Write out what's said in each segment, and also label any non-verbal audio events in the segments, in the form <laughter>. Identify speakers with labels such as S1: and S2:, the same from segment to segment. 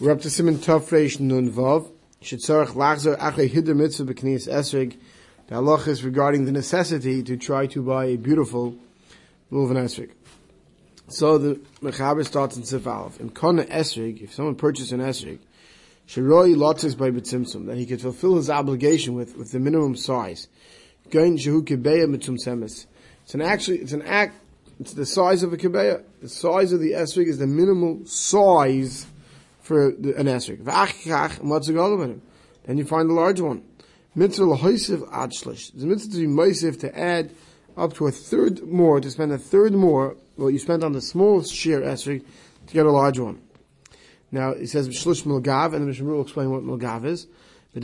S1: We're up to Simon Tafresh Nun Vav. Shetzarach Lachzer Achrei Hidder Mitzvah B'Knias Esrig. The halach is regarding the necessity to try to buy a beautiful Lulav Esrig. So the Mechaber starts in Sif Aleph. In Kona Esrig, if someone purchases an Esrig, Shiroi Lotzis by B'Tzimtzum, that he could fulfill his obligation with, with the minimum size. Gain Shehu Kibeya Mitzum Semis. It's an actually, it's an act, it's the size of a Kibeya. The size of the Esrig is the minimal size for the, an Esrig. V'achikach, and what's the goal about him? Then you find the large one. Mitzvah l'hoisiv ad shlish. The mitzvah to be moisiv to add up to a third more, to spend a third more, what you spent on the small share esrig, to get a large one. Now, it says shlish milgav, and the Mishnah will explain what milgav is. So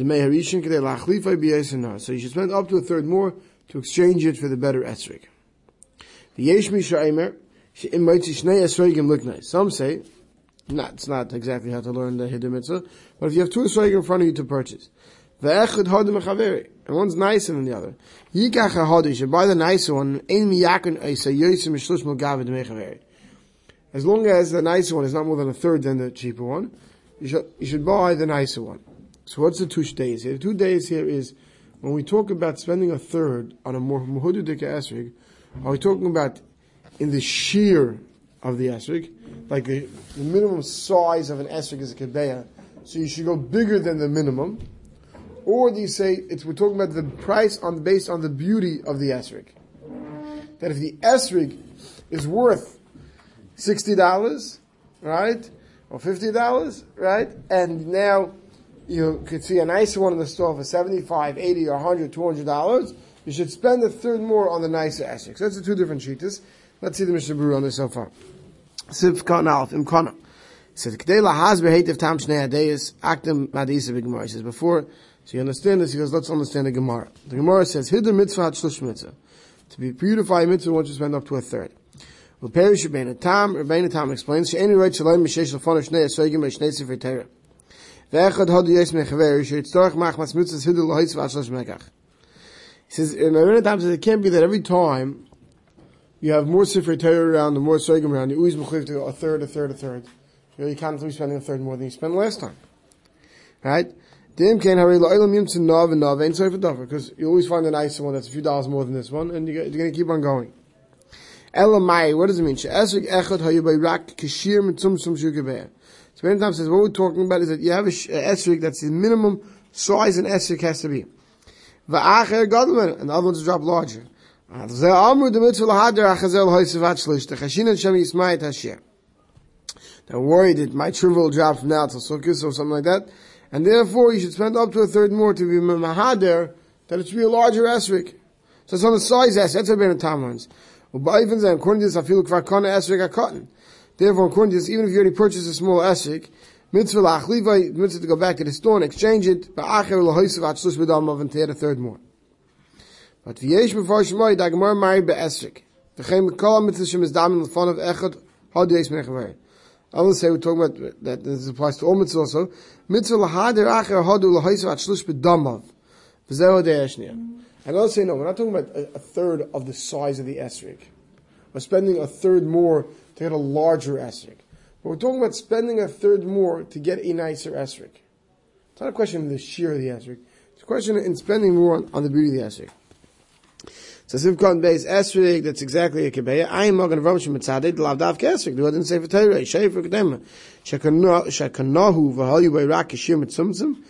S1: you should spend up to a third more to exchange it for the better misha Some say, not, it's not exactly how to learn the Hiddur Mitzvah, but if you have two esrogim in front of you to purchase, Ve'echad hodim mechaveri. And one's nicer than the other. Yikach ha'hodim, you should buy the nicer one, ein miyakon eisa yosim mishlush melgavid mechaveri. As long as the nicer one is not more than a third than the cheaper one, you should, you should buy the nicer one. So what's the two days here? The two days here is, when we talk about spending a third on a more muhududik esrig, are we talking about in the shear of the esrig, like the, the minimum size of an esrig is a kebeya, so you should go bigger than the minimum, or do you say it's we're talking about the price on based on the beauty of the esrig? That if the esrig is worth sixty dollars, right, or fifty dollars, right, and now you could see a nicer one in the store for 75 80 or 100 200 dollars you should spend a third more on the nicer esrig. So that's the two different sheetas. Let's see the Mishnah Berurah on this so far. Siv Im Kana. He says, K'dei lahaz behetiv tam shnei adeyis. He says, before so you understand this? He goes, let's understand the Gemara. The Gemara says, Hidr mitzvah shlush mitzvah. To be purified mitzvah, once you spend up to a third. Well, Perish Rebbeinu Tam, Rebbeinu Tam explains, She'eni right shalom mishesh l'fon shnei esogim shnei sefer Torah. Ve'echad hodu yes mechaver, she'itztorach mach mas mitzvah hidr lohitzvah mekach. He says, Rebbeinu Tam says, it can't be that every time you have more sefer Torah around, the more sogim around, you always mechav to a third, a third, a third. You can't be spending a third more than you spent last time. Right? And because you always find a nicer one that's a few dollars more than this one, and you're, going to keep on going. Elamai, what does it mean? So many times says what we're talking about is that you have a esrik that's the minimum size an esrik has to be. And the other ones drop larger. They're worried it might shrivel drop from now till Sukkot or something like that and therefore you should spend up to a third more to be mahader, that it should be a larger esrik. So it's on the size esrik, that's a bit of timelines. According to this, I feel kvarkana esrik cotton. Therefore, according to this, even if you already purchased a small esrik, mitzvah la'achliva, mitzvah to go back to the store and exchange it, ba'acher l'hoisav atzlus b'damav, and to add a third more. But v'yesh b'far shemoy, da gemar married be'esrik. V'chem kol mitzvah shem is damin l'fon of echad, had yesh mechavari. I will say we're talking about that this applies to all mitzvahs also. Mitzvah lahadir acher hadu lahaisav at shlush bedamav. V'zeho de'eshnia. And I'll say no, we're not talking about a, a, third of the size of the esrik. We're spending a third more to get a larger esrik. But we're talking about spending a third more to get a nicer esrik. It's not a question of the sheer of the esrik. It's a question in spending more on, on the beauty of the esrik. So Sivkon Beis Esrig, that's exactly a Kebeya. I am Mogan Rav Shemitzadik, Lav Dav Kesrig, it in Sefer Torah, Shefer Kedema. Shekanahu v'hayu b'rak kishir mitzumtzum.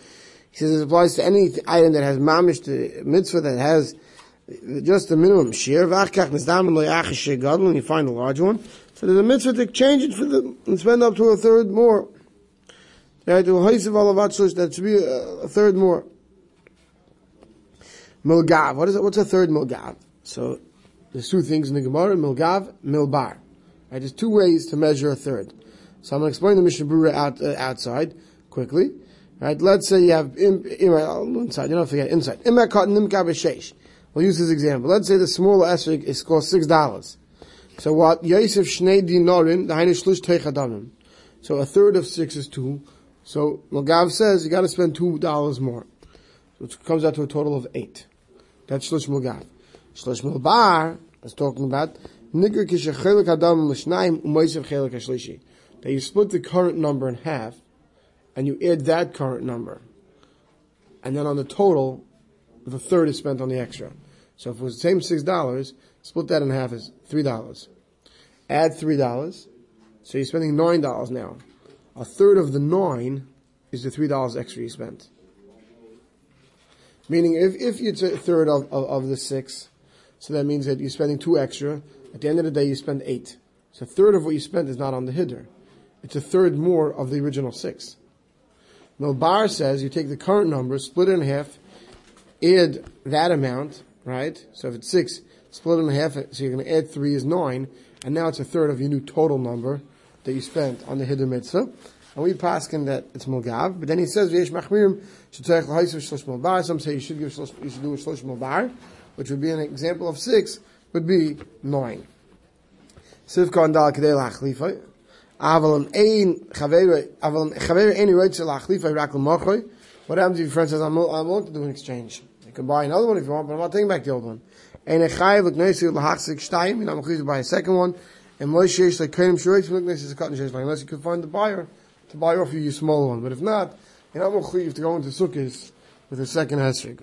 S1: He says it applies to any item that has mamish, the mitzvah that has just the minimum shear. V'achkach nizdam lo yachish gadol, and you find a large one. So there's a mitzvah to change it for the, and spend up to a third more. Right, to that should be a, a third more. Milgav. What is it? What's a third milgav? So there's two things in the Gemara: milgav, milbar. Right? There's two ways to measure a third. So I'm going to explain the Mishnah Berurah out, uh, outside quickly. Right? Let's say you have in, in, inside. You don't forget inside. We'll use this example. Let's say the smaller esrik is cost six dollars. So what? Yosef shnei dinarin the shlush teichadamim. So a third of six is two. So Milgav says you got to spend two dollars more, which comes out to a total of eight. That's shlush Milgav. Shlosh Milbar is talking about Kishachelik Adam Lishnaim Chelik Hashlishi. That you split the current number in half and you add that current number, and then on the total, the third is spent on the extra. So if it was the same six dollars, split that in half is three dollars. Add three dollars, so you're spending nine dollars now. A third of the nine is the three dollars extra you spent. Meaning, if, if it's a third of, of, of, the six, so that means that you're spending two extra. At the end of the day, you spend eight. So a third of what you spent is not on the hiddur. It's a third more of the original six. Milbar says you take the current number, split it in half, add that amount, right? So if it's six, split it in half, so you're going to add three is nine, and now it's a third of your new total number that you spent on the hiddur mitzvah. And we pass him that it's mulgav, but then he says v'yesh machmirim should shlosh Some say you should give you should do a shlosh mulbar, which would be an example of six, would be nine. Sivka and dal kedei lachlifa. Aval ein chaver aval chaver ein roitze lachlifa rak l'mochoy. What happens if your friend says, I'm, I'm willing to do an exchange? You can buy another one if you want, but I'm not taking back the old one. Ein echayev l'kneisi l'hachzik shtayim, you're not going to buy a second one. And Moshe is like kainim shroitz l'kneisi is a cotton unless you can find the buyer to buy off you your small one. But if not, you're not mechuyev to go into sukkahs with a second esrog.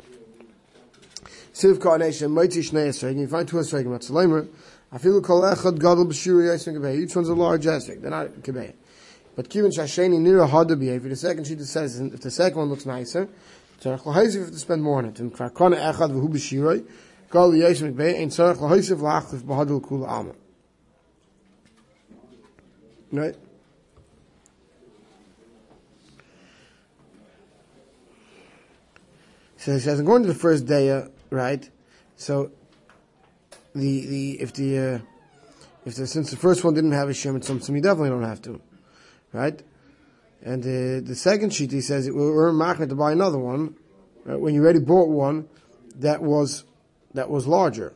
S1: Siv Karnation, Mighty Shnei Esrog, you find two Esrog, Matzalemer, I feel kol echad gadol b'shuri yising kebei. Each one's a large esrog, they're not kebei. But kivin shasheni nira hada b'yev, the second sheet says, if the second one looks nicer, tzarech l'haisiv if to spend more on it. And kvarkana echad v'hu b'shiroi, gadol yising kebei, and tzarech l'haisiv l'achlif b'hadol kula ama. Right? So he says, I'm going to the first day, right? So the the if the uh, if the since the first one didn't have a shem some, you definitely don't have to, right? And uh, the second sheet he says it will earn machmet to buy another one right? when you already bought one that was that was larger,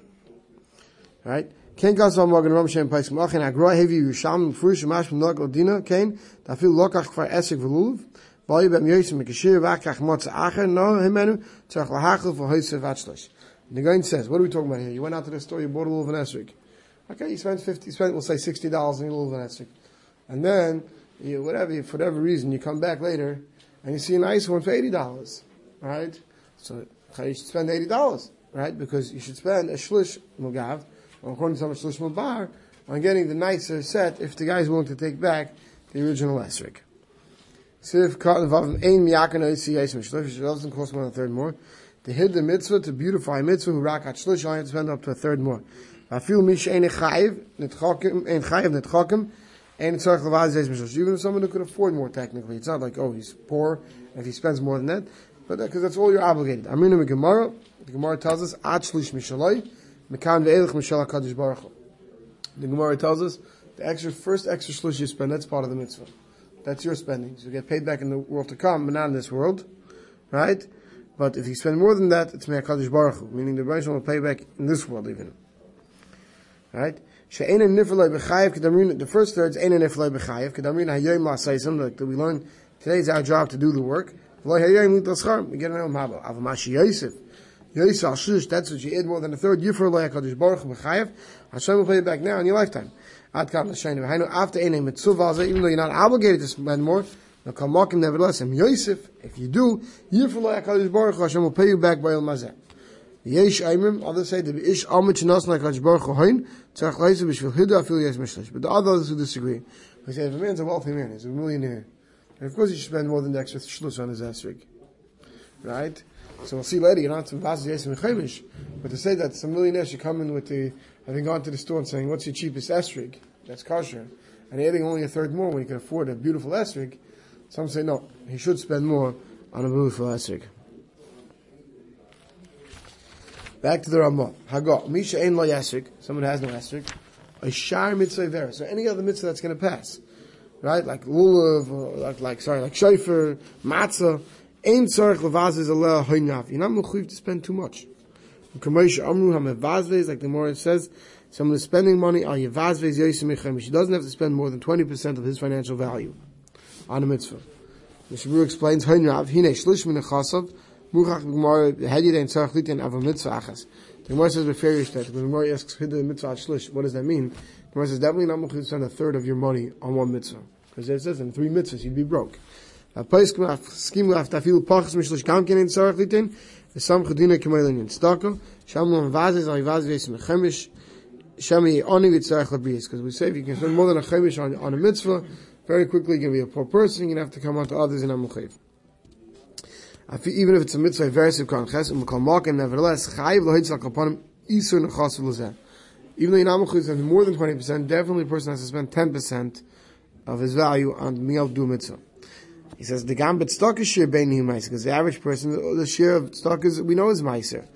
S1: right? Ken gasal morgan ram shem pais machin agra heavy yusham frush mash from nagel dina ken da fil lokach kvar esik veluluv weil beim no himenu. The guy says, what are we talking about here? You went out to the store, you bought a little of an esrik. Okay, you spent 50, you spent, we'll say $60 on a little of an esrik. And then, you, whatever, for whatever reason, you come back later, and you see a nice one for $80. Right? So, you should spend $80, right? Because you should spend a shlish mugav, or according to some shlish mubar, on getting the nicer set if the guy is willing to take back the original esrik. Sif cotton vav ein miyakan oisi yism shlish doesn't cost more than a third more. To hid the mitzvah to beautify mitzvah who rak at shlish I have to spend up to a third more. Feel mish ein chayiv netchakim ein chayiv netchakim ein tzarich levaz yism shlish. Even someone who could afford more technically, it's not like oh he's poor if he spends more than that, but uh, because that's all you're obligated. Aminu Gemara, the Gemara tells us at shlish mishaloi mekan ve'elch mishal hakadosh baruch. The Gemara tells us the extra first extra shlish you spend that's part of the mitzvah. That's your spending. So you get paid back in the world to come, but not in this world. Right? But if you spend more than that, it's Me'akadosh Baruch Hu, meaning the Baruch will pay back in this world even. Right? She'ena nifalei b'chayev the first third is ena nifalei b'chayev, kedamrin hayoyim la'asaysim, like we learn, today is our job to do the work. We get an el mabo. Avamashi Yosef, Yosef al that's what you add more than a third, yifar lo Baruch b'chayev, Hashem will pay it back now in your lifetime. Ad kam l'shayim. Hainu after any mitzvah even though you're not obligated to spend more, no kamakim nevertheless. Him Yosef, if you do, yirfulay Hakadosh Baruch Hashem will pay you back by El Mazeh. Yesh Aimim, others say the ish amit like Hakadosh Baruch Hu hain tzarich leisa b'shvil hida afil yes mishlish. But the others who disagree, they say if a man's a wealthy man, he's a millionaire, and of course he should spend more than the extra shlus on his esrig, right? So we'll see later. You're not some vazis yes mechemish, but to say that some millionaire should come in with the having gone to the store and saying, "What's your cheapest esrig?" That's kosher, and adding only a third more when he can afford a beautiful esrig. Some say no, he should spend more on a beautiful esrig. Back to the Ramah. Hago Misha ein lo esrig. Someone has no esrig. A shar mitzvah vera. So any other mitzvah that's going to pass, right? Like lulav, or like like sorry, like shayfer, matzah. Ein tzarich levaz is a leh hoynav. You're not mechuyev to spend too much. Like the Morah says, someone is spending money on Yavazvez Yosemichem. She doesn't have to spend more than 20% of his financial value on a mitzvah. Mishabru explains, Heinrav, Hine Shlish Min Muchach Gemara, Hedide and Tzarech Litin Av a Achas. The Gemara says, Referish that. The Gemara asks, Hidde Mitzvah Shlish. What does that mean? The Gemara says, definitely not Muchach spend a third of your money on one mitzvah. Because it says in three mitzvahs, you'd be broke. A place Mishlish Gamkin and Sam Khudina Kemelin in Stockholm, Shamlon Vazes, I Vazes in Chemish, Shami Oni Vitzach Labis, because we say if you can spend more than a Chemish on, on a mitzvah, very quickly you're going to be a poor person, you're going to have to come on to others in Amuchav. Even if it's a mitzvah, very subkan ches, umm and mekal makim, nevertheless, chayiv lohitzal kaponim, isur nechas v'lezeh. Even though in Amuchav spends more than 20%, definitely a person has to spend 10% of his value on the meal do mitzvah. He says the gambit stock is share bein meiser because the average person the share of stock is we know is meiser.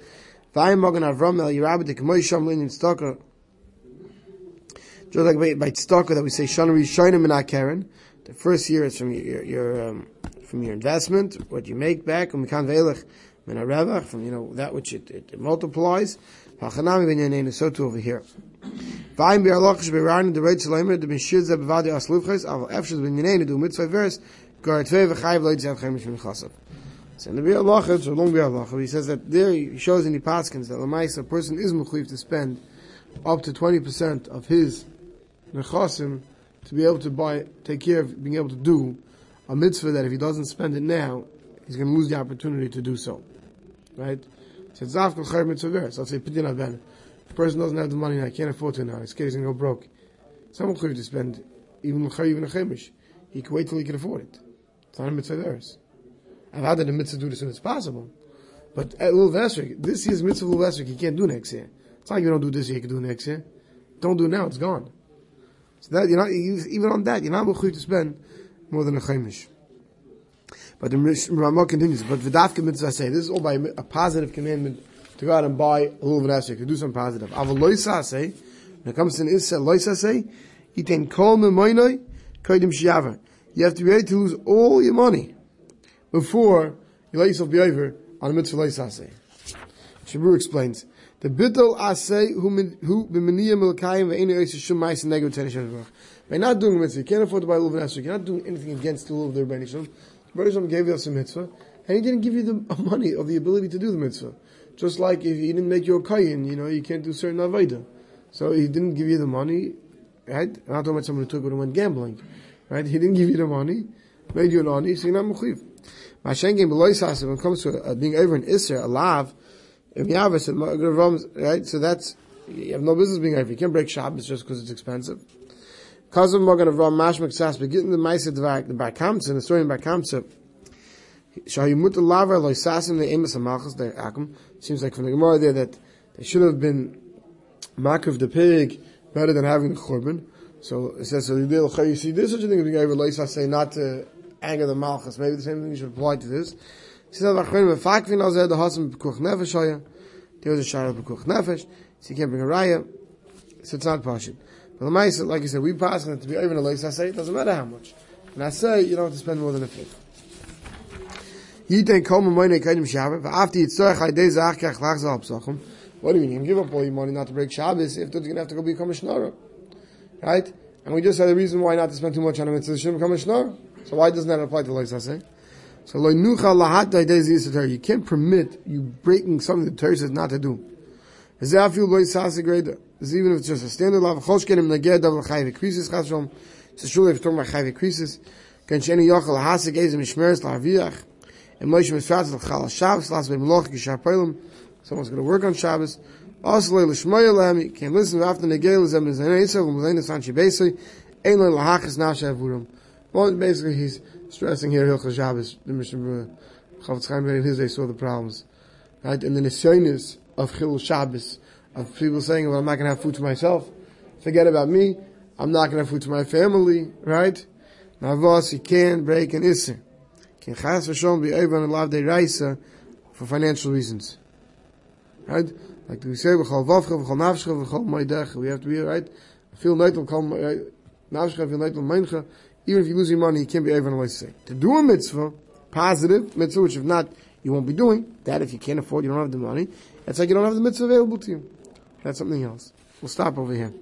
S1: Vayim mogen avram el yirabit the kmoy shamlin in stocker. Just like by, by stocker that we say shana rishonim in karen. The first year is from your, your um, from your investment, what you make back, and mekan veilach min revach from you know that which it, it, it multiplies. Hachanami ben yanein so too over here. Vayim bi ze bevadi ben yanein mitzvah verse Gar tvei v'chayiv lo yitzad chayim mishmin chassav. So in the Biur Halacha, it's a long Biur Halacha, he says that there he shows in the Paskins that Lamais, a person is mechuyev to spend up to 20% of his nechasim to be able to buy, take care of being able to do a mitzvah that if he doesn't spend it now, he's going to lose the opportunity to do so. Right? So it's Zavkal Chayim Mitzvah So I'll say, Pidin Ben. If a person doesn't have the money now, he can't afford to now, he's going to go broke. Some mechuyev to spend even Chayiv and a Chemish. He can wait till he can afford it. It's not a mitzvah theirs. I've had the mitzvah do this as soon as possible. But at Lulav Esrik, this year's mitzvah Lulav Esrik, you can't do next year. It's like you don't do this year, you can do next year. Don't do it now, it's gone. So that, you're not, even on that, you're not going to spend more than a chaimish. But the Ramah continues, but Vidavka mitzvah say, this is all by a positive commandment to go out and buy a Lulav Esrik, to do something positive. Aval loisa say, when it comes to an Issa, loisa say, Yitain kol memoinoi, koidim shiava you have to be ready to lose all your money before you let yourself be over on a mitzvah leisase. Shabur explains, the bittul asay who b'meniyah milkayim ve'enu yoyse shum ma'is neged tenish By not doing a mitzvah, you can't afford to buy a and you're not doing anything against the luv of the Rebbeinu. The Rebbeinu gave you some mitzvah, and he didn't give you the <laughs> money of the ability to do the mitzvah. Just like if he didn't make you a kayin, you know, you can't do certain avodah. So he didn't give you the money, right? I'm not talking about someone who took it and went gambling. Right? He didn't give you the money, made you an ani, so you're not mechiv. Mashengen beloy sasa, when it comes to uh, being over in Isser, a lav, it, right? So that's, you have no business being over. You can't break Shabbos just because it's expensive. Of Morgan of Ram Mashmak Sas, but getting the Maisa Dvak, the Bakamsa, the story in Bakamsa, Shahimut Lava Sasim, the Amos Malchus, the Akum, seems like from the Gemara there that they should have been Makav the pig better than having the Churban. So it says, so you see, there's such a thing as I say not to anger the Malchus. Maybe the same thing should apply to this. He says, Vachrin, Hoya. There was a Shara Pekuch Nefesh. So you can't bring a Raya. So it's not Pashin. But the Maisa, like I said, we pass it to be over the I say, it doesn't matter how much. And I say, you don't have to spend more than a fifth. Yiten kol memoyne kaidim Shabbat, v'afti yitzorach haydei zach kach lach zal. What do you mean? Give up all your money not to break Shabbos if you're going to have to go become a Shnara. Right? And we just had a reason why not to spend too much on a mitzvah shouldn't become a shnor. So why doesn't that apply to Lois Haseh? So loy nucha lahat You can't permit you breaking something the Torah says not to do. Feel loy sase greda? Is even if it's just a standard lav choshken im neged av l'chayv krisis chashom. It's a shul if about chayv krisis. Kan sheni yochel lahasik ezim mishmeres lahaviach. And Moshe misfatz l'chal Shabbos las be'meloch gishar poilim. Someone's going to work on Shabbos. Aslei l'shmoya lehem, you can listen after negel is an esav, l'mlein san shibesei, ein lo lahachas nasha avurim. Well, basically he's stressing here Hilchah Shabbos, the Mishnah Chofetz Chaim in his day saw the problems. Right? And the nisyonis of Chil Shabbos, of people saying, well, I'm not going to have food for myself. Forget about me. I'm not going to have food for my family. Right? Now, Navos, you can't break an Isser. Can chas v'shom be over on a lav de raisa for financial reasons. Right? Like we say. We have to be, right? Feel neitel, kol nafshcha, feel neitel, meincha. Even if you lose your money, you can't be even to say. To do a mitzvah, positive mitzvah, which if not, you won't be doing, that if you can't afford, you don't have the money, it's like you don't have the mitzvah available to you. That's something else. We'll stop over here.